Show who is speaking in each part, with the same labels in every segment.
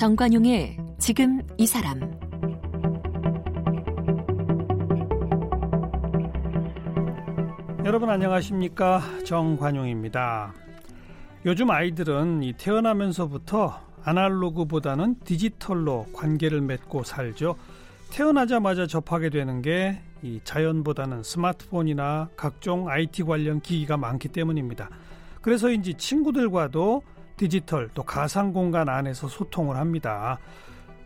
Speaker 1: 정관용의 지금 이 사람
Speaker 2: 여러분 안녕하십니까 정관용입니다. 요즘 아이들은 이 태어나면서부터 아날로그보다는 디지털로 관계를 맺고 살죠. 태어나자마자 접하게 되는 게 이 자연보다는 스마트폰이나 각종 IT 관련 기기가 많기 때문입니다. 그래서인지 친구들과도 디지털 또 가상 공간 안에서 소통을 합니다.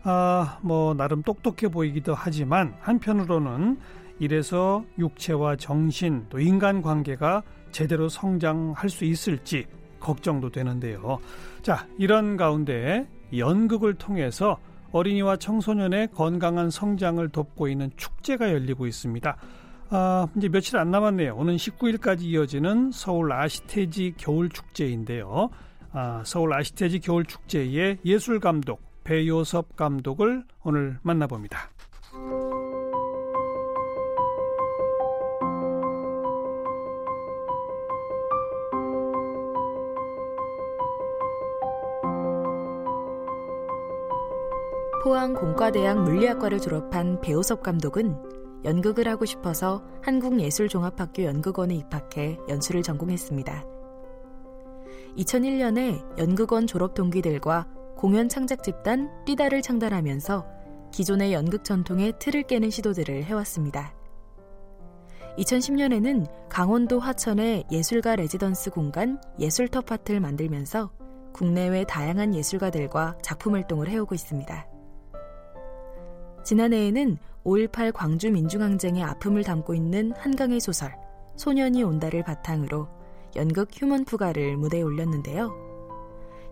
Speaker 2: 아, 뭐 나름 똑똑해 보이기도 하지만 한편으로는 이래서 육체와 정신 또 인간 관계가 제대로 성장할 수 있을지 걱정도 되는데요. 자, 이런 가운데 연극을 통해서 어린이와 청소년의 건강한 성장을 돕고 있는 축제가 열리고 있습니다. 아, 이제 며칠 안 남았네요. 오는 19일까지 이어지는 서울 아시테지 겨울 축제인데요. 아, 서울 아시테지 겨울 축제의 예술 감독 배요섭 감독을 오늘 만나봅니다.
Speaker 3: 포항 공과대학 물리학과를 졸업한 배우섭 감독은 연극을 하고 싶어서 한국예술종합학교 연극원에 입학해 연출을 전공했습니다. 2001년에 연극원 졸업 동기들과 공연 창작 집단 띠다를 창단하면서 기존의 연극 전통의 틀을 깨는 시도들을 해왔습니다. 2010년에는 강원도 화천의 예술가 레지던스 공간 예술터파트를 만들면서 국내외 다양한 예술가들과 작품 활동을 해오고 있습니다. 지난해에는 5.18 광주 민중항쟁의 아픔을 담고 있는 한강의 소설 소년이 온다를 바탕으로 연극 휴먼 푸가를 무대에 올렸는데요.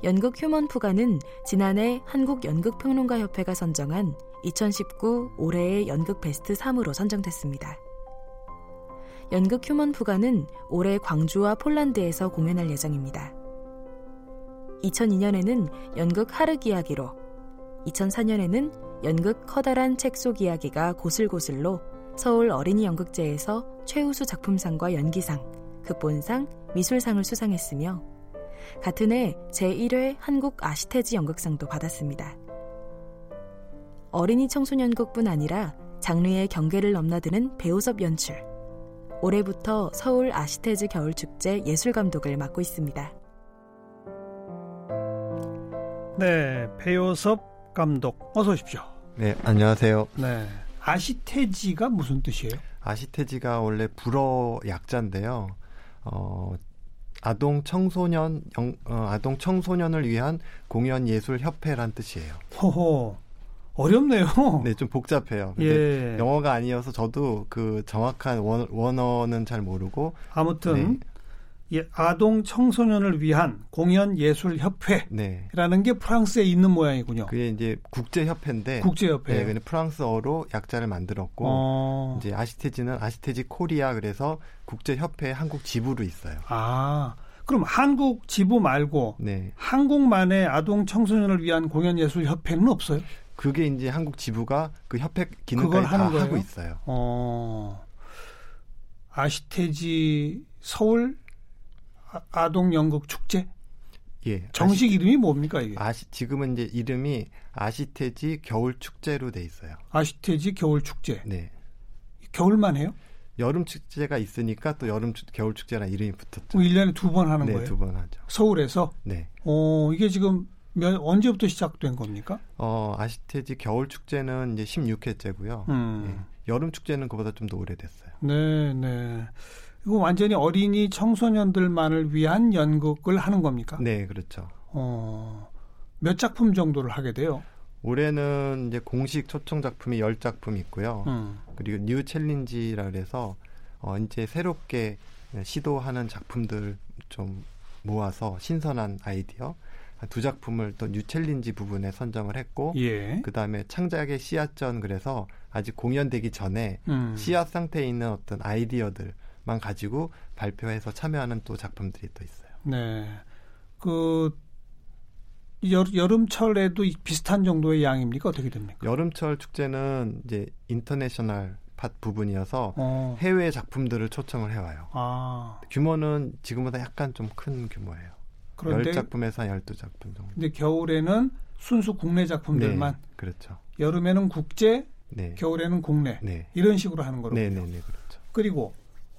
Speaker 3: 연극 휴먼 푸가는 지난해 한국 연극평론가 협회가 선정한 2019 올해의 연극 베스트 3으로 선정됐습니다. 연극 휴먼 푸가는 올해 광주와 폴란드에서 공연할 예정입니다. 2002년에는 연극 하르기 이야기로, 2004년에는 연극 커다란 책 속 이야기가 고슬고슬로 서울 어린이 연극제에서 최우수 작품상과 연기상, 극본상, 미술상을 수상했으며 같은 해 제1회 한국 아시테지 연극상도 받았습니다. 어린이 청소년극뿐 아니라 장르의 경계를 넘나드는 배우섭 연출. 올해부터 서울 아시테즈 겨울축제 예술감독을 맡고 있습니다.
Speaker 2: 네, 배우섭 감독 어서 오십시오.
Speaker 4: 네, 안녕하세요.
Speaker 2: 네, 아시테지가 무슨 뜻이에요?
Speaker 4: 아시테지가 원래 불어 약자인데요. 어, 아동 청소년 영, 어, 아동 청소년을 위한 공연 예술 협회란 뜻이에요.
Speaker 2: 호호. 어렵네요.
Speaker 4: 네, 좀 복잡해요.
Speaker 2: 예.
Speaker 4: 영어가 아니어서 저도 그 정확한 원, 원어는 잘 모르고
Speaker 2: 아무튼 네. 예, 아동 청소년을 위한 공연 예술 협회라는 네. 게 프랑스에 있는 모양이군요.
Speaker 4: 그게 이제 국제 협회인데
Speaker 2: 국제 협회.
Speaker 4: 네, 프랑스어로 약자를 만들었고 어. 이제 아시테지는 아시테지 코리아 그래서 국제 협회 한국 지부로 있어요.
Speaker 2: 아. 그럼 한국 지부 말고 네. 한국만의 아동 청소년을 위한 공연 예술 협회는 없어요?
Speaker 4: 그게 이제 한국 지부가 그 협회 기능까지 다 거예요? 하고 있어요.
Speaker 2: 어. 아시테지 서울 아동 연극 축제?
Speaker 4: 예.
Speaker 2: 정식 아시, 이름이 뭡니까 이게?
Speaker 4: 아시 지금은 이제 이름이 아시테지 겨울 축제로 돼 있어요.
Speaker 2: 아시테지 겨울 축제.
Speaker 4: 네.
Speaker 2: 겨울만 해요?
Speaker 4: 여름 축제가 있으니까 또 여름 축, 겨울 축제라 이름이 붙었죠.
Speaker 2: 1년에 두 번 하는
Speaker 4: 네,
Speaker 2: 거예요?
Speaker 4: 두 번 하죠.
Speaker 2: 서울에서?
Speaker 4: 네.
Speaker 2: 어, 이게 지금 몇, 언제부터 시작된 겁니까?
Speaker 4: 어, 아시테지 겨울 축제는 이제 16회째고요. 음. 네. 여름 축제는 그보다 좀 더 오래됐어요.
Speaker 2: 네, 네. 이거 완전히 어린이 청소년들만을 위한 연극을 하는 겁니까?
Speaker 4: 네, 그렇죠.
Speaker 2: 어, 몇 작품 정도를 하게 돼요?
Speaker 4: 올해는 이제 공식 초청 작품이 10작품 있고요. 음. 그리고 New Challenge라 그래서 어 이제 새롭게 시도하는 작품들 좀 모아서 신선한 아이디어 두 작품을 또 New Challenge 부분에 선정을 했고
Speaker 2: 예.
Speaker 4: 그다음에 창작의 씨앗전 그래서 아직 공연되기 전에 음. 씨앗 상태에 있는 어떤 아이디어들 만 가지고 발표해서 참여하는 또 작품들이 또 있어요.
Speaker 2: 네. 그 여름철에도 비슷한 정도의 양입니까? 어떻게 됩니까?
Speaker 4: 여름철 축제는 이제 인터내셔널 팟 부분이어서 어. 해외 작품들을 초청을 해와요. 아. 규모는 지금보다 약간 좀 큰 규모예요. 그런데 10작품에서 한 12작품 정도.
Speaker 2: 근데 겨울에는 순수 국내 작품들만. 네,
Speaker 4: 그렇죠.
Speaker 2: 여름에는 국제, 네. 겨울에는 국내. 네. 이런 식으로 하는 거로.
Speaker 4: 네, 네, 네, 그렇죠.
Speaker 2: 그리고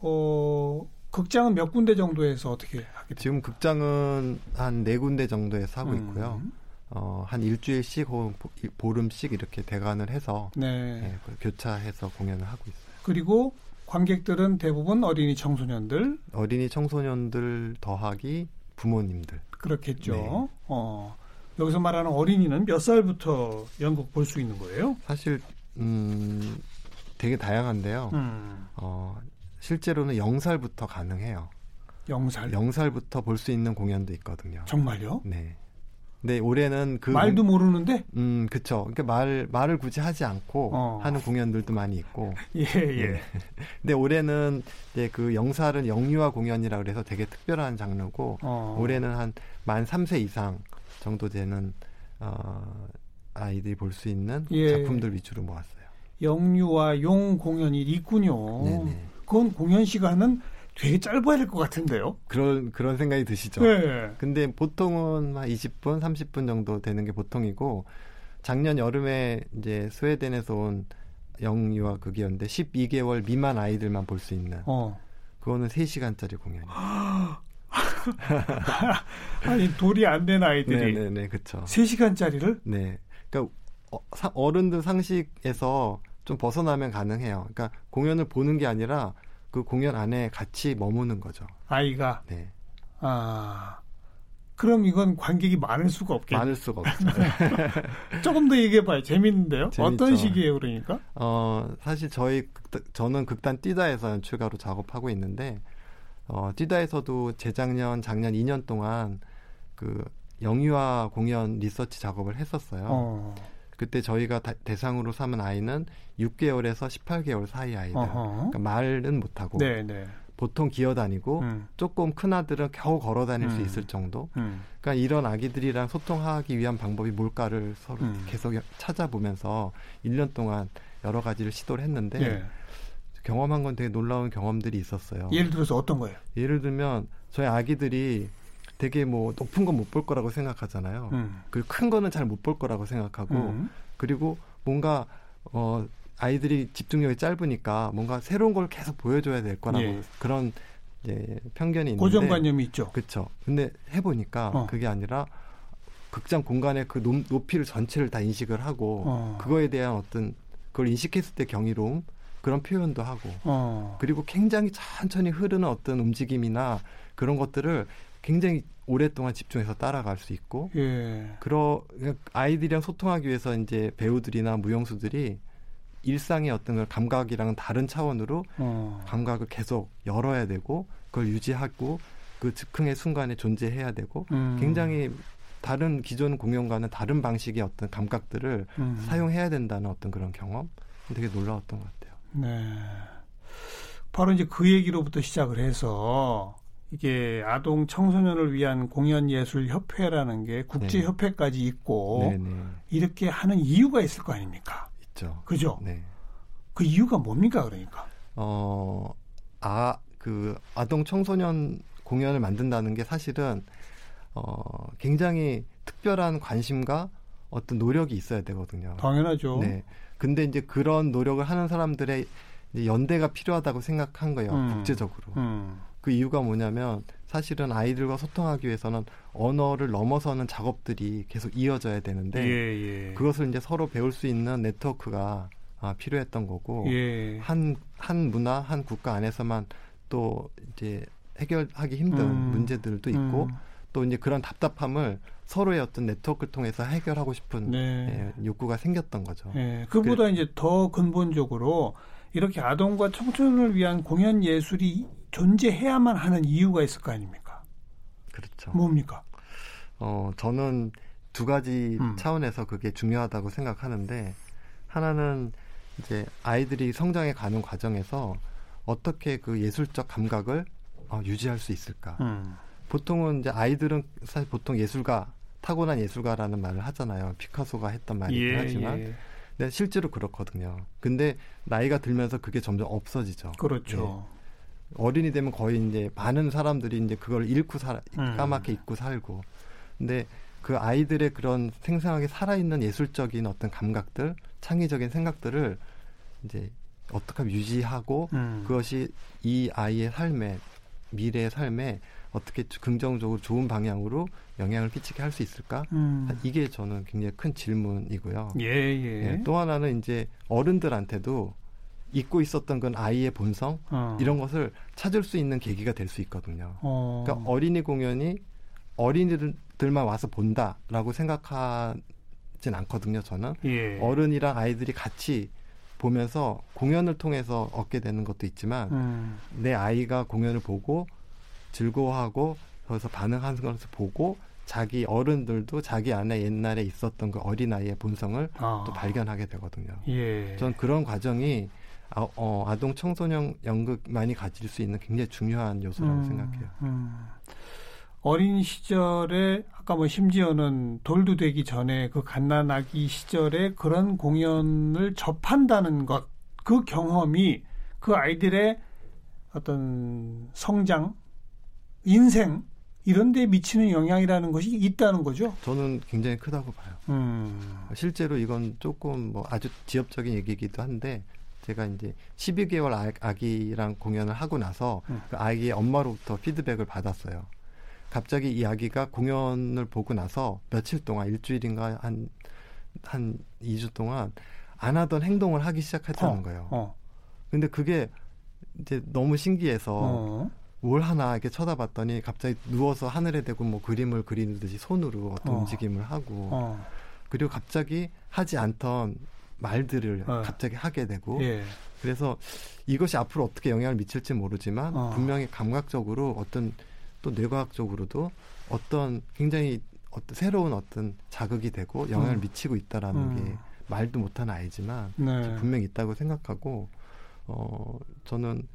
Speaker 2: 어 극장은 몇 군데 정도에서 어떻게 하게?
Speaker 4: 지금 극장은 한 네 군데 정도에서 하고 음. 있고요. 어, 한 일주일씩 혹은 보름씩 이렇게 대관을 해서 네. 네, 교차해서 공연을 하고 있어요.
Speaker 2: 그리고 관객들은 대부분 어린이 청소년들,
Speaker 4: 어린이 청소년들 더하기 부모님들.
Speaker 2: 그렇겠죠. 네. 어, 여기서 말하는 어린이는 몇 살부터 연극 볼 수 있는 거예요?
Speaker 4: 사실 음, 되게 다양한데요. 음. 어, 실제로는 0살부터 가능해요.
Speaker 2: 0살?
Speaker 4: 0살부터 볼 수 있는 공연도 있거든요.
Speaker 2: 정말요?
Speaker 4: 네. 네, 올해는 그
Speaker 2: 말도 모르는데?
Speaker 4: 음, 그쵸. 그러니까 말 말을 굳이 하지 않고 어. 하는 공연들도 많이 있고.
Speaker 2: 예, 예. 네.
Speaker 4: 근데 올해는 이제 그 영살은 영유아 공연이라 그래서 되게 특별한 장르고 어. 올해는 한 만 3세 이상 정도 되는 어 아이들이 볼 수 있는 예. 작품들 위주로 모았어요.
Speaker 2: 영유아 용 공연이 있군요. 네네. 그건 공연 시간은 되게 짧아야 될 것 같은데요.
Speaker 4: 그런 그런 생각이 드시죠. 네. 근데 보통은 한 20분, 30분 정도 되는 게 보통이고 작년 여름에 이제 스웨덴에서 온 영유아 극이었는데 12개월 미만 아이들만 볼 수 있는. 어. 그거는 3시간짜리 공연이에요.
Speaker 2: 아니 돌이 안 된 아이들이
Speaker 4: 네네네 네, 그렇죠.
Speaker 2: 3시간짜리를?
Speaker 4: 네. 그러니까 어, 어른들 상식에서 좀 벗어나면 가능해요. 그러니까 공연을 보는 게 아니라 그 공연 안에 같이 머무는 거죠.
Speaker 2: 아이가.
Speaker 4: 네.
Speaker 2: 아. 그럼 이건 관객이 많을 수가 없겠네.
Speaker 4: 많을 수가 없죠.
Speaker 2: 조금 더 얘기해봐요. 재밌는데요? 재밌죠. 어떤 식이에요, 그러니까?
Speaker 4: 어, 사실 저희, 저는 극단 띠다에서 연출가로 작업하고 있는데, 어, 띠다에서도 재작년, 작년 2년 동안 그 영유아 공연 리서치 작업을 했었어요. 어. 그때 저희가 다, 대상으로 삼은 아이는 6개월에서 18개월 사이 아이들. 그러니까 말은 못하고 네, 네. 보통 기어다니고 음. 조금 큰 아들은 겨우 걸어다닐 음. 수 있을 정도. 음. 그러니까 이런 아기들이랑 소통하기 위한 방법이 뭘까를 서로 음. 계속 찾아보면서 1년 동안 여러 가지를 시도를 했는데 예. 경험한 건 되게 놀라운 경험들이 있었어요.
Speaker 2: 예를 들어서 어떤 거예요?
Speaker 4: 예를 들면 저희 아기들이 되게 뭐 높은 건 못 볼 거라고 생각하잖아요. 음. 그큰 거는 잘 못 볼 거라고 생각하고 음. 그리고 뭔가 어 아이들이 집중력이 짧으니까 뭔가 새로운 걸 계속 보여줘야 될 거라고 예. 그런 이제 편견이 있는데
Speaker 2: 고정관념이 있죠.
Speaker 4: 그렇죠. 근데 해보니까 어. 그게 아니라 극장 공간의 그 높이를 전체를 다 인식을 하고 어. 그거에 대한 어떤 그걸 인식했을 때 경이로움 그런 표현도 하고 어. 그리고 굉장히 천천히 흐르는 어떤 움직임이나 그런 것들을 굉장히 오랫동안 집중해서 따라갈 수 있고 예. 그러 아이들이랑 소통하기 위해서 이제 배우들이나 무용수들이 일상의 어떤 걸 감각이랑은 다른 차원으로 어. 감각을 계속 열어야 되고 그걸 유지하고 그 즉흥의 순간에 존재해야 되고 음. 굉장히 다른 기존 공연과는 다른 방식의 어떤 감각들을 음. 사용해야 된다는 어떤 그런 경험 되게 놀라웠던 것 같아요.
Speaker 2: 네. 바로 이제 그 얘기로부터 시작을 해서 이게 아동 청소년을 위한 공연 예술 협회라는 게 국제 협회까지 있고 네. 네. 이렇게 하는 이유가 있을 거 아닙니까?
Speaker 4: 있죠.
Speaker 2: 그죠? 네. 그 이유가 뭡니까 그러니까?
Speaker 4: 어, 아, 그 아동 청소년 공연을 만든다는 게 사실은 어, 굉장히 특별한 관심과 어떤 노력이 있어야 되거든요.
Speaker 2: 당연하죠.
Speaker 4: 네. 근데 이제 그런 노력을 하는 사람들의 연대가 필요하다고 생각한 거예요. 음, 국제적으로. 음. 그 이유가 뭐냐면 사실은 아이들과 소통하기 위해서는 언어를 넘어서는 작업들이 계속 이어져야 되는데 예, 예. 그것을 이제 서로 배울 수 있는 네트워크가 아, 필요했던 거고 예. 한, 한 문화, 한 국가 안에서만 또 이제 해결하기 힘든 음, 문제들도 있고 음. 또 이제 그런 답답함을 서로의 어떤 네트워크를 통해서 해결하고 싶은 네. 예, 욕구가 생겼던 거죠.
Speaker 2: 예, 그보다 그, 이제 더 근본적으로 이렇게 아동과 청소년을 위한 공연 예술이 존재해야만 하는 이유가 있을 거 아닙니까?
Speaker 4: 그렇죠.
Speaker 2: 뭡니까?
Speaker 4: 어, 저는 두 가지 음. 차원에서 그게 중요하다고 생각하는데 하나는 이제 아이들이 성장해 가는 과정에서 어떻게 그 예술적 감각을 어, 유지할 수 있을까? 음. 보통은 이제 아이들은 사실 보통 예술가 타고난 예술가라는 말을 하잖아요. 피카소가 했던 말이긴 예, 하지만. 예. 근데 실제로 그렇거든요. 근데 나이가 들면서 그게 점점 없어지죠.
Speaker 2: 그렇죠.
Speaker 4: 네. 어린이 되면 거의 이제 많은 사람들이 이제 그걸 잃고 살 음. 까맣게 잊고 살고. 근데 그 아이들의 그런 생생하게 살아있는 예술적인 어떤 감각들, 창의적인 생각들을 이제 어떻게 하면 유지하고 음. 그것이 이 아이의 삶에 미래의 삶에 어떻게 긍정적으로 좋은 방향으로 영향을 끼치게 할 수 있을까? 음. 이게 저는 굉장히 큰 질문이고요.
Speaker 2: 예, 예.
Speaker 4: 예, 또 하나는 이제 어른들한테도 잊고 있었던 건 아이의 본성 어. 이런 것을 찾을 수 있는 계기가 될 수 있거든요. 어. 그러니까 어린이 공연이 어린이들만 와서 본다라고 생각하진 않거든요. 저는 예. 어른이랑 아이들이 같이 보면서 공연을 통해서 얻게 되는 것도 있지만 음. 내 아이가 공연을 보고 즐거워하고 거기서 반응하는 것을 보고 자기 어른들도 자기 안에 옛날에 있었던 그 어린아이의 본성을 아. 또 발견하게 되거든요. 예. 전 그런 과정이 아, 어, 아동 청소년 연극만이 가질 수 있는 굉장히 중요한 요소라고 음, 생각해요. 음.
Speaker 2: 어린 시절에 아까 뭐 심지어는 돌도 되기 전에 그 갓난아기 시절에 그런 공연을 접한다는 것, 그 경험이 그 아이들의 어떤 성장, 인생 이런 데 미치는 영향이라는 것이 있다는 거죠.
Speaker 4: 저는 굉장히 크다고 봐요. 음. 실제로 이건 조금 뭐 아주 지엽적인 얘기이기도 한데 제가 이제 12개월 아 기랑 공연을 하고 나서 음. 그 아기의 엄마로부터 피드백을 받았어요. 갑자기 이 아기가 공연을 보고 나서 며칠 동안 일주일인가 한, 한 2주 동안 안 하던 행동을 하기 시작했다는 어, 거예요. 어. 근데 그게 이제 너무 신기해서 어. 뭘 하나 이렇게 쳐다봤더니 갑자기 누워서 하늘에 대고 뭐 그림을 그리듯이 손으로 어떤 어. 움직임을 하고 어. 그리고 갑자기 하지 않던 말들을 어. 갑자기 하게 되고 예. 그래서 이것이 앞으로 어떻게 영향을 미칠지 모르지만 분명히 감각적으로 어떤 또 뇌과학적으로도 어떤 굉장히 어떤 새로운 어떤 자극이 되고 영향을 음. 미치고 있다라는 음. 게 말도 못하는 아이지만 네. 분명히 있다고 생각하고 어 저는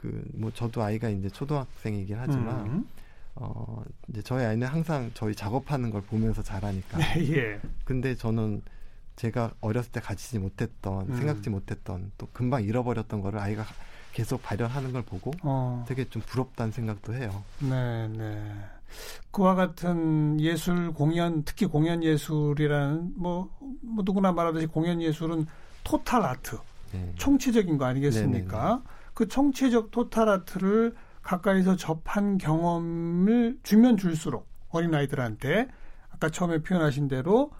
Speaker 4: 그 뭐 저도 아이가 이제 초등학생이긴 하지만 음. 어 이제 저희 아이는 항상 저희 작업하는 걸 보면서 자라니까. 예. 근데 저는 제가 어렸을 때 가지지 못했던 음. 생각지 못했던 또 금방 잃어버렸던 거를 아이가 계속 발현하는 걸 보고 어. 되게 좀 부럽다는 생각도 해요.
Speaker 2: 네, 네. 그와 같은 예술 공연, 특히 공연 예술이라는 뭐, 뭐 누구나 말하듯이 공연 예술은 토탈 아트, 네. 총체적인 거 아니겠습니까? 네네네. 네, 네. 그 총체적 토탈 아트를 가까이서 접한 경험을 주면 줄수록 어린 아이들한테 아까 처음에 표현하신 대로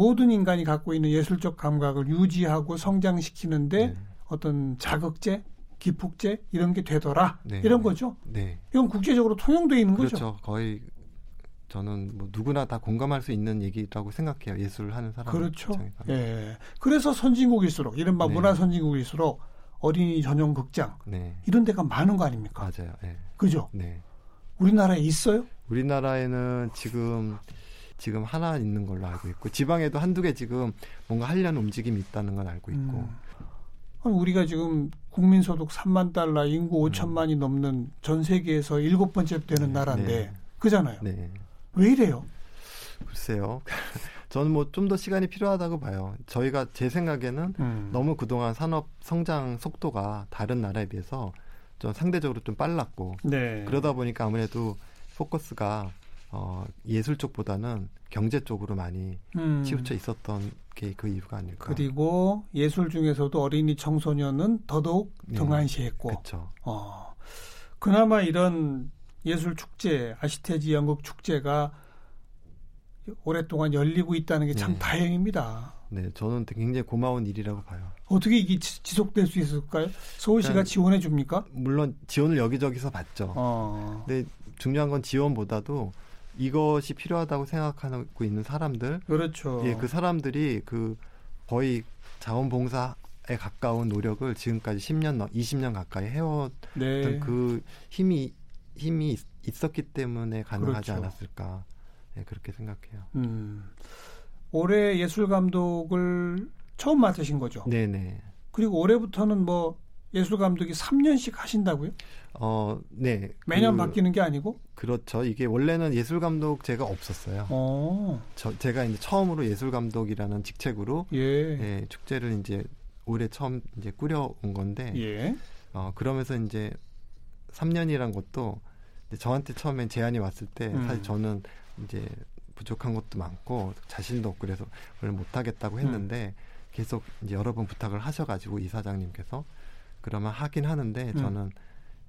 Speaker 2: 모든 인간이 갖고 있는 예술적 감각을 유지하고 성장시키는데 네. 어떤 자극제, 기폭제 이런 게 되더라 네. 이런 거죠. 네. 이건 국제적으로 통용돼 있는
Speaker 4: 그렇죠.
Speaker 2: 거죠.
Speaker 4: 거의 저는 뭐 누구나 다 공감할 수 있는 얘기라고 생각해요. 예술을 하는 사람.
Speaker 2: 그렇죠. 예. 그래서 선진국일수록 이른바 네. 문화 선진국일수록 어린이 전용 극장 네. 이런 데가 많은 거 아닙니까?
Speaker 4: 맞아요. 네.
Speaker 2: 그죠? 네. 우리나라에 있어요?
Speaker 4: 우리나라에는 지금 지금 하나 있는 걸로 알고 있고 지방에도 한두 개 지금 뭔가 하려는 움직임이 있다는 건 알고 있고. 음.
Speaker 2: 우리가 지금 국민 소득 3만 달러, 인구 5천만이 음. 넘는 전 세계에서 일곱 번째 되는 네, 나라인데 네. 그잖아요. 네. 왜 이래요?
Speaker 4: 글쎄요. 저는 뭐 좀 더 시간이 필요하다고 봐요. 저희가 제 생각에는 음. 너무 그동안 산업 성장 속도가 다른 나라에 비해서 좀 상대적으로 좀 빨랐고 네. 그러다 보니까 아무래도 포커스가 어, 예술 쪽보다는 경제 쪽으로 많이 음. 치우쳐 있었던 게 그 이유가 아닐까.
Speaker 2: 그리고 예술 중에서도 어린이 청소년은 더더욱 네. 등한시했고.
Speaker 4: 그렇죠. 어.
Speaker 2: 그나마 이런 예술 축제, 아시테지 연극 축제가 오랫동안 열리고 있다는 게참 네. 다행입니다.
Speaker 4: 네, 저는 굉장히 고마운 일이라고 봐요.
Speaker 2: 어떻게 이게 지속될 수 있을까요? 서울시가 그러니까 지원해 줍니까?
Speaker 4: 물론 지원을 여기저기서 받죠. 어. 근데 중요한 건 지원보다도 이것이 필요하다고 생각하고 있는 사람들,
Speaker 2: 그렇죠.
Speaker 4: 예, 그 사람들이 그 거의 자원봉사 에 가까운 노력을 지금까지 10년, 20년 가까이 해왔던 네. 그 힘이 힘이 있었기 때문에 가능하지 그렇죠. 않았을까, 네, 그렇게 생각해요. 음.
Speaker 2: 올해 예술 감독을 처음 맡으신 거죠?
Speaker 4: 네네.
Speaker 2: 그리고 올해부터는 뭐 예술 감독이 3년씩 하신다고요?
Speaker 4: 어, 네.
Speaker 2: 매년 그, 바뀌는 게 아니고?
Speaker 4: 그렇죠. 이게 원래는 예술 감독 제가 없었어요. 어. 저, 제가 이제 처음으로 예술 감독이라는 직책으로 예. 예. 축제를 이제 올해 처음 이제 꾸려온 건데 예. 어, 그러면서 이제 3년이란 것도 저한테 처음엔 제안이 왔을 때 음. 사실 저는 이제 부족한 것도 많고 자신도 없고 그래서 원래 못 하겠다고 했는데 음. 계속 이제 여러 번 부탁을 하셔 가지고 이사장님께서 그러면 하긴 하는데 음. 저는 음.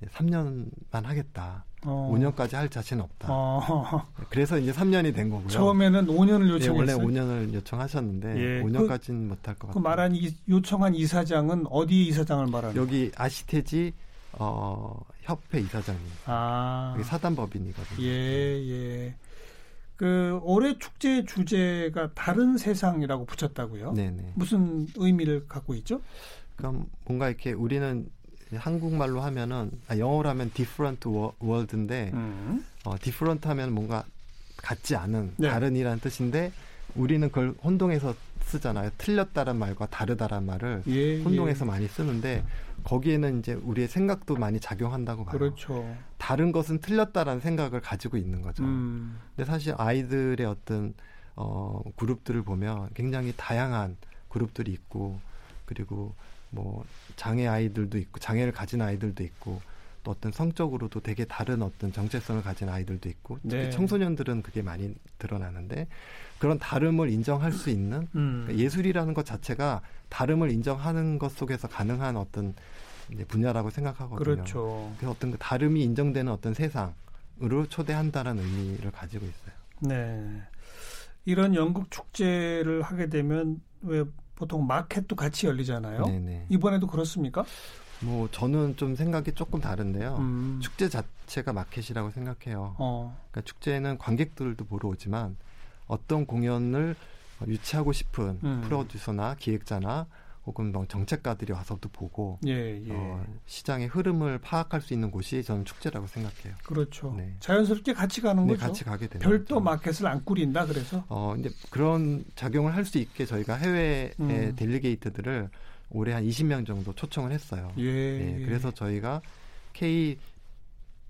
Speaker 4: 3년만 하겠다. 어. 5년까지 할 자신은 없다. 어. 그래서 이제 3년이 된 거고요.
Speaker 2: 처음에는 5년을 요청했어요.
Speaker 4: 예, 원래 5년을 요청하셨는데 예. 5년까지는 그, 못할 것 같아요.
Speaker 2: 그 말한 이, 요청한 이사장은 어디 이사장을 말하는
Speaker 4: 여기 아시테지 어, 협회 이사장님. 아. 여기 사단법인이거든요.
Speaker 2: 예, 예. 그 올해 축제 주제가 다른 세상이라고 붙였다고요? 네네. 무슨 의미를 갖고 있죠?
Speaker 4: 그럼 뭔가 이렇게 우리는 한국말로 하면은 아, 영어로 하면 different world인데 음. 어, different 하면 뭔가 같지 않은 네. 다른이라는 뜻인데 우리는 그걸 혼동해서 쓰잖아요. 틀렸다는 말과 다르다란 말을 예, 혼동해서 예. 많이 쓰는데 거기에는 이제 우리의 생각도 많이 작용한다고 봐요.
Speaker 2: 그렇죠.
Speaker 4: 다른 것은 틀렸다라는 생각을 가지고 있는 거죠. 음. 근데 사실 아이들의 어떤 어 그룹들을 보면 굉장히 다양한 그룹들이 있고 그리고 뭐 장애 아이들도 있고 장애를 가진 아이들도 있고 또 어떤 성적으로도 되게 다른 어떤 정체성을 가진 아이들도 있고 특히 네. 청소년들은 그게 많이 드러나는데 그런 다름을 인정할 수 있는 음. 그러니까 예술이라는 것 자체가 다름을 인정하는 것 속에서 가능한 어떤 분야라고 생각하거든요.
Speaker 2: 그렇죠.
Speaker 4: 그래서 어떤 그 다름이 인정되는 어떤 세상으로 초대한다는 의미를 가지고 있어요.
Speaker 2: 네. 이런 연극 축제를 하게 되면 왜 보통 마켓도 같이 열리잖아요. 네네. 이번에도 그렇습니까?
Speaker 4: 뭐 저는 좀 생각이 조금 다른데요. 음. 축제 자체가 마켓이라고 생각해요. 어. 그러니까 축제는 관객들도 보러 오지만 어떤 공연을 유치하고 싶은 음. 프로듀서나 기획자나 혹은 뭐 정책가들이 와서도 보고 예, 예. 어, 시장의 흐름을 파악할 수 있는 곳이 저는 축제라고 생각해요.
Speaker 2: 그렇죠. 네. 자연스럽게 같이 가는 네, 거죠.
Speaker 4: 같이 가게 되는
Speaker 2: 별도 거죠. 마켓을 안 꾸린다 그래서.
Speaker 4: 어 이제 그런 작용을 할 수 있게 저희가 해외의 음. 델리게이트들을 올해 한 20명 정도 초청을 했어요. 예, 네, 그래서 저희가 K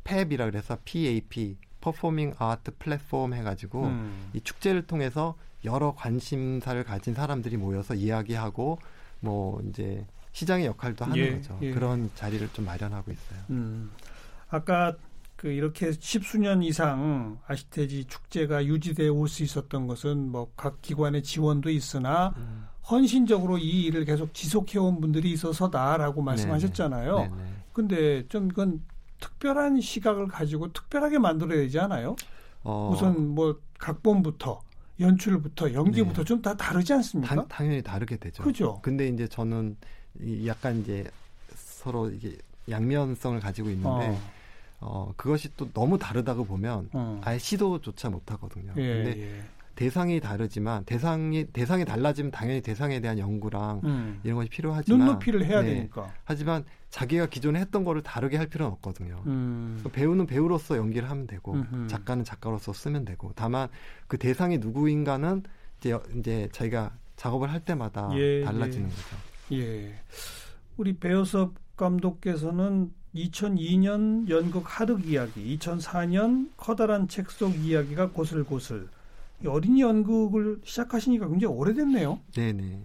Speaker 4: 팹이라 그래서 PAP 퍼포밍 아트 플랫폼 해가지고 음. 이 축제를 통해서 여러 관심사를 가진 사람들이 모여서 이야기하고 뭐 이제 시장의 역할도 하는 예, 거죠. 예. 그런 자리를 좀 마련하고 있어요. 음.
Speaker 2: 아까 그 이렇게 십수년 이상 아시테지 축제가 유지되어 올수 있었던 것은 뭐 각 기관의 지원도 있으나 음. 헌신적으로 이 일을 계속 지속해온 분들이 있어서다라고 말씀하셨잖아요. 네네. 네네. 근데 좀 이건 특별한 시각을 가지고 특별하게 만들어야 되지 않아요? 어. 우선 뭐 각본부터 연출부터 연기부터 네. 좀다 다르지 않습니까?
Speaker 4: 당, 당연히 다르게 되죠.
Speaker 2: 그죠.
Speaker 4: 근데 이제 저는 이 약간 이제 서로 이게 양면성을 가지고 있는데 어. 어 그것이 또 너무 다르다고 보면 어. 아예 시도조차 못 하거든요. 예, 근데 예. 대상이 다르지만 대상이 대상이 달라지면 당연히 대상에 대한 연구랑 음. 이런 것이 필요하지만
Speaker 2: 눈높이를 해야 네. 되니까.
Speaker 4: 하지만 자기가 기존에 했던 거를 다르게 할 필요는 없거든요. 음. 배우는 배우로서 연기를 하면 되고 음흠. 작가는 작가로서 쓰면 되고 다만 그 대상이 누구인가는 이제 이제 저희가 작업을 할 때마다 예, 달라지는
Speaker 2: 예.
Speaker 4: 거죠.
Speaker 2: 예. 우리 배우섭 감독께서는 2002년 연극 하득 이야기, 2004년 커다란 책 속 이야기가 고슬고슬 어린이 연극을 시작하시니까 굉장히 오래됐네요.
Speaker 4: 네네.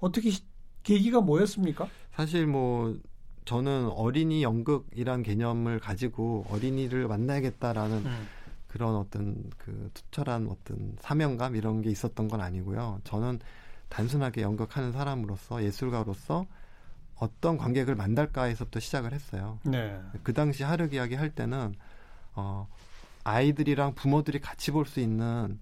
Speaker 2: 어떻게 시, 계기가 뭐였습니까?
Speaker 4: 사실 뭐 저는 어린이 연극이란 개념을 가지고 어린이를 만나야겠다라는 음. 그런 어떤 그 투철한 어떤 사명감 이런 게 있었던 건 아니고요. 저는 단순하게 연극하는 사람으로서 예술가로서 어떤 관객을 만날까 해서부터 시작을 했어요. 네. 그 당시 하륵 이야기 할 때는 어 아이들이랑 부모들이 같이 볼 수 있는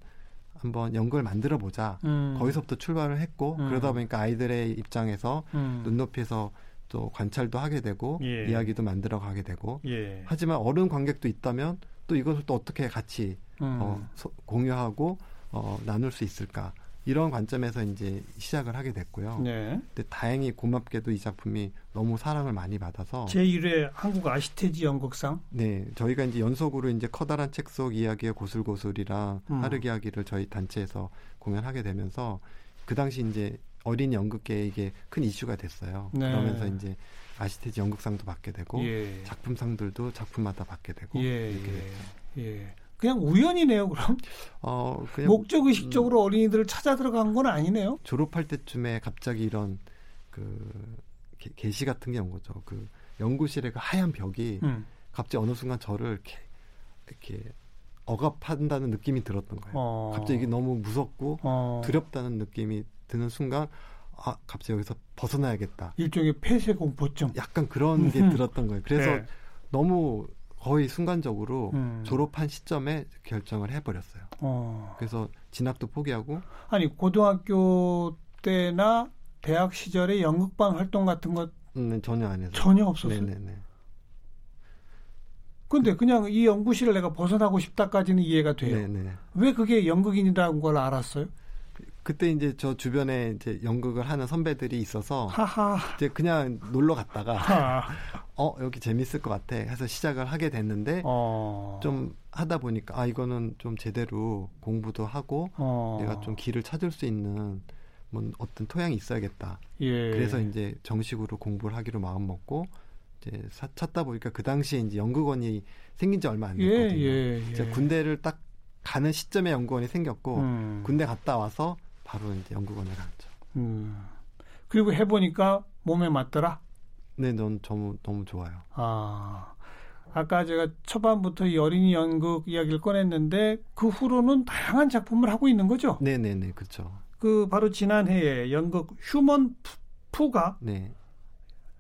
Speaker 4: 한번 연극을 만들어 보자. 음. 거기서부터 출발을 했고 음. 그러다 보니까 아이들의 입장에서 음. 눈높이에서 또 관찰도 하게 되고 예. 이야기도 만들어 가게 되고 예. 하지만 어른 관객도 있다면 또 이것을 또 어떻게 같이 음. 어, 소, 공유하고 어, 나눌 수 있을까 이런 관점에서 이제 시작을 하게 됐고요. 네. 근데 다행히 고맙게도 이 작품이 너무 사랑을 많이 받아서
Speaker 2: 제1회 한국 아시테지 연극상
Speaker 4: 네, 저희가 이제 연속으로 이제 커다란 책 속 이야기의 고슬고슬이랑 음. 하르기 이야기를 저희 단체에서 공연하게 되면서 그 당시 이제 어린 연극계에 이게 큰 이슈가 됐어요. 네. 그러면서 이제 아시테지 연극상도 받게 되고 예. 작품상들도 작품마다 받게 되고
Speaker 2: 예, 예, 예. 그냥 우연이네요, 그럼. 어, 그냥 목적 의식적으로 음, 어린이들을 찾아 들어간 건 아니네요.
Speaker 4: 졸업할 때쯤에 갑자기 이런 그 게, 게시 같은 게 온 거죠. 그 연구실의 그 하얀 벽이 음. 갑자기 어느 순간 저를 이렇게 이렇게 억압한다는 느낌이 들었던 거예요. 어. 갑자기 이게 너무 무섭고 어. 두렵다는 느낌이 드는 순간 아 갑자기 여기서 벗어나야겠다.
Speaker 2: 일종의 폐쇄 공포증.
Speaker 4: 약간 그런 게 들었던 거예요. 그래서 네. 너무 거의 순간적으로 음. 졸업한 시점에 결정을 해버렸어요. 어. 그래서 진학도 포기하고.
Speaker 2: 아니 고등학교 때나 대학 시절에 연극반 활동 같은 것
Speaker 4: 음, 전혀 안 해서
Speaker 2: 전혀 없었어요. 네네네. 근데 그냥 이 연구실을 내가 벗어나고 싶다까지는 이해가 돼요. 네네. 왜 그게 연극인이라는 걸 알았어요?
Speaker 4: 그때 이제 저 주변에 이제 연극을 하는 선배들이 있어서 하하. 이제 그냥 놀러 갔다가 어 여기 재밌을 것 같아 해서 시작을 하게 됐는데 어. 좀 하다 보니까 아 이거는 좀 제대로 공부도 하고 어. 내가 좀 길을 찾을 수 있는 뭐 어떤 토양이 있어야겠다. 예. 그래서 이제 정식으로 공부를 하기로 마음 먹고 이제 사, 찾다 보니까 그 당시에 이제 연극원이 생긴 지 얼마 안 예, 됐거든요. 예, 예, 예. 군대를 딱 가는 시점에 연극원이 생겼고 음. 군대 갔다 와서 바로 이제 연극원에 갔죠. 음.
Speaker 2: 그리고 해보니까 몸에 맞더라.
Speaker 4: 네, 넌 너무 너무 좋아요. 아.
Speaker 2: 아까 제가 초반부터 이 어린이 연극 이야기를 꺼냈는데 그 후로는 다양한 작품을 하고 있는 거죠.
Speaker 4: 네, 네, 네, 그렇죠.
Speaker 2: 그 바로 지난해에 연극 휴먼 푸가 네.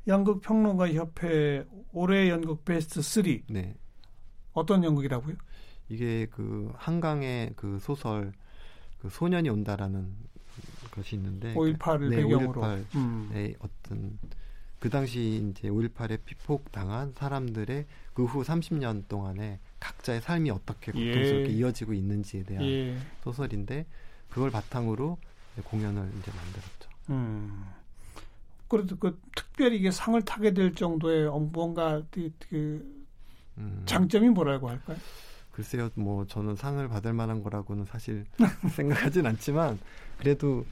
Speaker 2: 연극 평론가 협회 올해 연극 베스트 3. 네. 어떤 연극이라고요?
Speaker 4: 이게 그 한강의 그 소설 그 소년이 온다라는 것이 있는데
Speaker 2: 5.18을 네, 배경으로
Speaker 4: 5.18의 음. 어떤 그 당시 이제 5.18에 피폭 당한 사람들의 그 후 30년 동안에 각자의 삶이 어떻게 예. 고통스럽게 예. 이어지고 있는지에 대한 예. 소설인데 그걸 바탕으로 공연을 이제 만들었죠. 음.
Speaker 2: 그래도 그 특별히 이게 상을 타게 될 정도의 뭔가 그, 그 음. 장점이 뭐라고 할까요?
Speaker 4: 글쎄요, 뭐 저는 상을 받을 만한 거라고는 사실 생각하진 않지만 그래도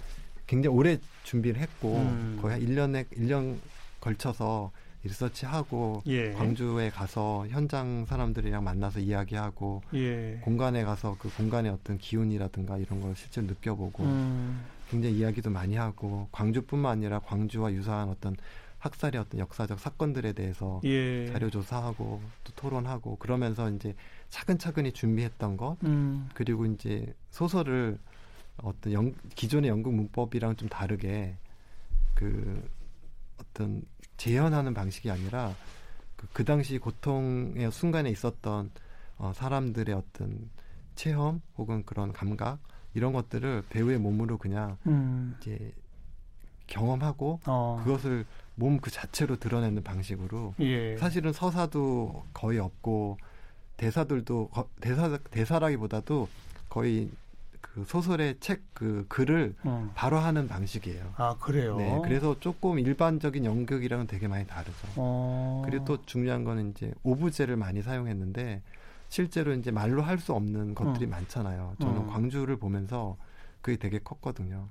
Speaker 4: 굉장히 오래 준비를 했고 음. 거의 한 1년에 1년 걸쳐서 리서치하고 예. 광주에 가서 현장 사람들이랑 만나서 이야기하고 예. 공간에 가서 그 공간의 어떤 기운이라든가 이런 걸 실제로 느껴보고 음. 굉장히 이야기도 많이 하고 광주뿐만 아니라 광주와 유사한 어떤 학살의 어떤 역사적 사건들에 대해서 예. 자료 조사하고 또 토론하고 그러면서 이제 차근차근히 준비했던 것 음. 그리고 이제 소설을 어떤 영, 기존의 연극 문법이랑 좀 다르게 그 어떤 재현하는 방식이 아니라 그, 그 당시 고통의 순간에 있었던 어, 사람들의 어떤 체험 혹은 그런 감각 이런 것들을 배우의 몸으로 그냥 음. 이제 경험하고 어. 그것을 몸 그 자체로 드러내는 방식으로 예. 사실은 서사도 거의 없고 대사들도 거, 대사 대사라기보다도 거의 그 소설의 책 그 글을 음. 바로 하는 방식이에요.
Speaker 2: 아 그래요.
Speaker 4: 네, 그래서 조금 일반적인 연극이랑은 되게 많이 다르죠. 어. 그리고 또 중요한 거는 이제 오브제를 많이 사용했는데 실제로 이제 말로 할 수 없는 것들이 음. 많잖아요. 저는 음. 광주를 보면서 그게 되게 컸거든요.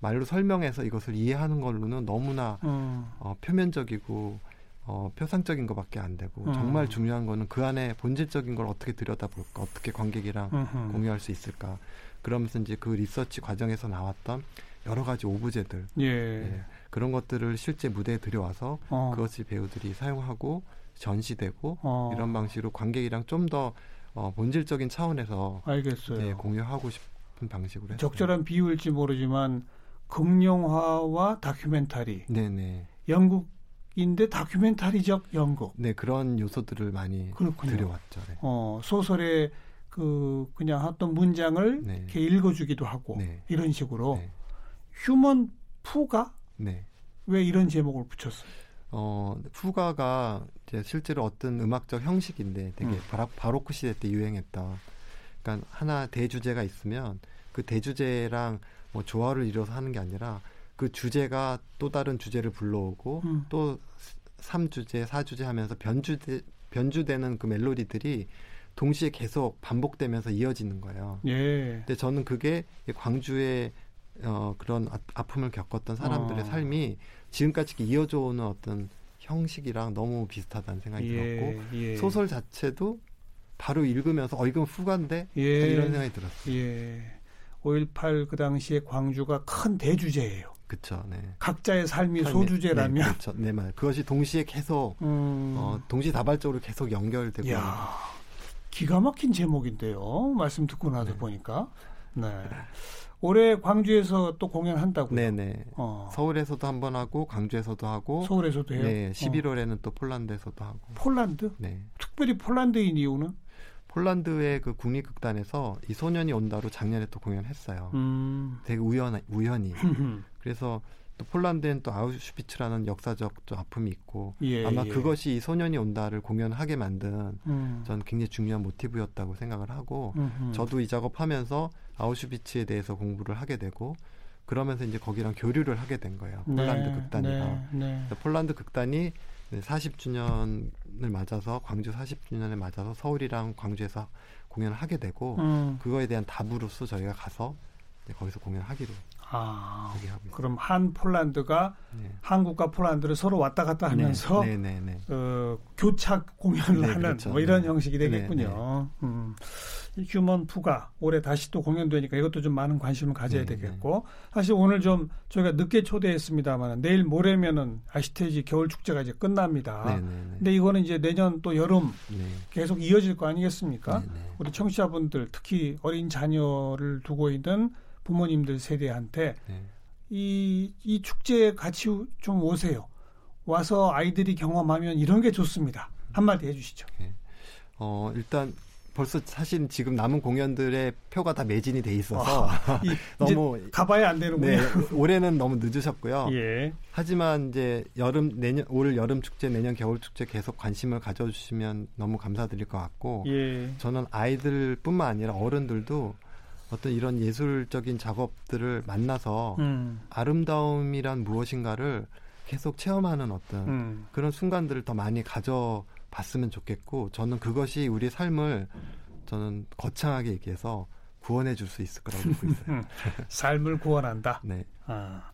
Speaker 4: 말로 설명해서 이것을 이해하는 걸로는 너무나 음. 어, 표면적이고 어, 표상적인 것밖에 안 되고 음. 정말 중요한 거는 그 안에 본질적인 걸 어떻게 들여다볼까 어떻게 관객이랑 음흠. 공유할 수 있을까 그러면서 이제 그 리서치 과정에서 나왔던 여러 가지 오브제들 예. 예, 그런 것들을 실제 무대에 들여와서 어. 그것을 배우들이 사용하고 전시되고 어. 이런 방식으로 관객이랑 좀 더 어, 본질적인 차원에서
Speaker 2: 알겠어요.
Speaker 4: 예, 공유하고 싶은 방식으로 했어요.
Speaker 2: 적절한 비유일지 모르지만 극영화와 다큐멘터리 네네. 영국 인데 다큐멘터리적 연극.
Speaker 4: 네, 그런 요소들을 많이 그렇군요. 들여왔죠. 네.
Speaker 2: 어, 소설의 그 그냥 어떤 문장을 네. 이렇게 읽어주기도 하고 네. 이런 식으로 네. 휴먼 푸가 네. 왜 이런 제목을 붙였어요?
Speaker 4: 어, 푸가가 이제 실제로 어떤 음악적 형식인데 되게 음. 바라, 바로크 시대 때 유행했던 그러니까 하나 대주제가 있으면 그 대주제랑 뭐 조화를 이뤄서 하는 게 아니라 그 주제가 또 다른 주제를 불러오고 음. 또 3주제, 4주제 하면서 변주되, 변주되는 그 멜로디들이 동시에 계속 반복되면서 이어지는 거예요. 예. 근데 저는 그게 광주의 어, 그런 아, 픔을 겪었던 사람들의 어. 삶이 지금까지 이어져 오는 어떤 형식이랑 너무 비슷하다는 생각이 예, 들었고 예. 소설 자체도 바로 읽으면서 어 이건 후가인데 예, 이런 생각이 들었어요. 예.
Speaker 2: 5.18 그 당시에 광주가 큰 대주제예요.
Speaker 4: 그렇죠. 네.
Speaker 2: 각자의 삶이 삶이, 소주제라면
Speaker 4: 네, 그렇죠. 네, 말. 그것이 동시에 계속 음. 어, 동시다발적으로 계속 연결되고 야,
Speaker 2: 기가 막힌 제목인데요. 말씀 듣고 나서 네. 보니까. 네. 올해 광주에서 또 공연한다고요?
Speaker 4: 네네. 어. 서울에서도 한 번 하고 광주에서도 하고
Speaker 2: 서울에서도 해요.
Speaker 4: 네, 11월에는 어. 또 폴란드에서도 하고.
Speaker 2: 폴란드? 네. 특별히 폴란드인 이유는?
Speaker 4: 폴란드의 그 국립극단에서 이 소년이 온다로 작년에 또 공연했어요. 음. 되게 우연 우연히. 그래서 또 폴란드엔 또 아우슈비츠라는 역사적 또 아픔이 있고 예, 아마 예. 그것이 이 소년이 온다를 공연하게 만든 음. 전 굉장히 중요한 모티브였다고 생각을 하고 음흠. 저도 이 작업하면서 아우슈비츠에 대해서 공부를 하게 되고 그러면서 이제 거기랑 교류를 하게 된 거예요. 네, 폴란드 네, 극단이랑. 네, 네. 폴란드 극단이 40주년을 맞아서 광주 40주년을 맞아서 서울이랑 광주에서 공연을 하게 되고 음. 그거에 대한 답으로서 저희가 가서 거기서 공연하기로 아,
Speaker 2: 그럼 한 폴란드가 네. 한국과 폴란드를 서로 왔다 갔다 하면서 네, 네, 네, 네. 어, 교착 공연을 네, 하는 그렇죠. 뭐 이런 형식이 되겠군요. 음. 휴먼 푸가 올해 다시 또 공연되니까 이것도 좀 많은 관심을 가져야 되겠고 사실 오늘 좀 저희가 늦게 초대했습니다만 내일 모레면은 아시테지 겨울 축제가 이제 끝납니다. 근데 이거는 이제 내년 또 여름 계속 이어질 거 아니겠습니까? 우리 청취자분들 특히 어린 자녀를 두고 있는 부모님들 세대한테 네. 이, 이 축제에 같이 좀 오세요. 와서 아이들이 경험하면 이런 게 좋습니다. 한마디 해주시죠. 네.
Speaker 4: 어, 일단 벌써 사실 지금 남은 공연들의 표가 다 매진이 돼 있어서 아,
Speaker 2: 너무 가봐야 안 되는군요. 네,
Speaker 4: 올해는 너무 늦으셨고요. 예. 하지만 이제 여름 내년 올 여름 축제 내년 겨울 축제 계속 관심을 가져주시면 너무 감사드릴 것 같고 예. 저는 아이들뿐만 아니라 어른들도 어떤 이런 예술적인 작업들을 만나서 음. 아름다움이란 무엇인가를 계속 체험하는 어떤 음. 그런 순간들을 더 많이 가져봤으면 좋겠고 저는 그것이 우리 삶을 저는 거창하게 얘기해서 구원해 줄 수 있을 거라고 믿고 있어요.
Speaker 2: 삶을 구원한다. 네. 아,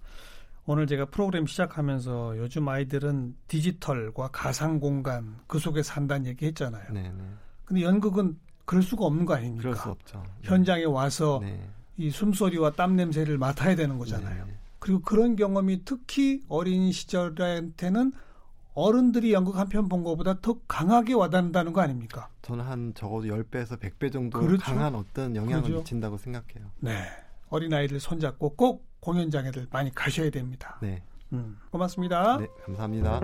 Speaker 2: 오늘 제가 프로그램 시작하면서 요즘 아이들은 디지털과 가상 공간 그 속에 산다는 얘기 했잖아요. 네, 네. 근데 연극은 그럴 수가 없는 거 아닙니까?
Speaker 4: 그럴 수 없죠.
Speaker 2: 현장에 와서 네. 이 숨소리와 땀 냄새를 맡아야 되는 거잖아요. 네. 그리고 그런 경험이 특히 어린 시절한테는 어른들이 연극 한 편 본 것보다 더 강하게 와닿는다는 거 아닙니까?
Speaker 4: 저는 한 적어도 10배에서 100배 정도 그렇죠? 강한 어떤 영향을 그렇죠? 미친다고 생각해요.
Speaker 2: 네. 어린아이들 손잡고 꼭 공연장에들 많이 가셔야 됩니다. 네. 음, 고맙습니다.
Speaker 4: 네, 감사합니다.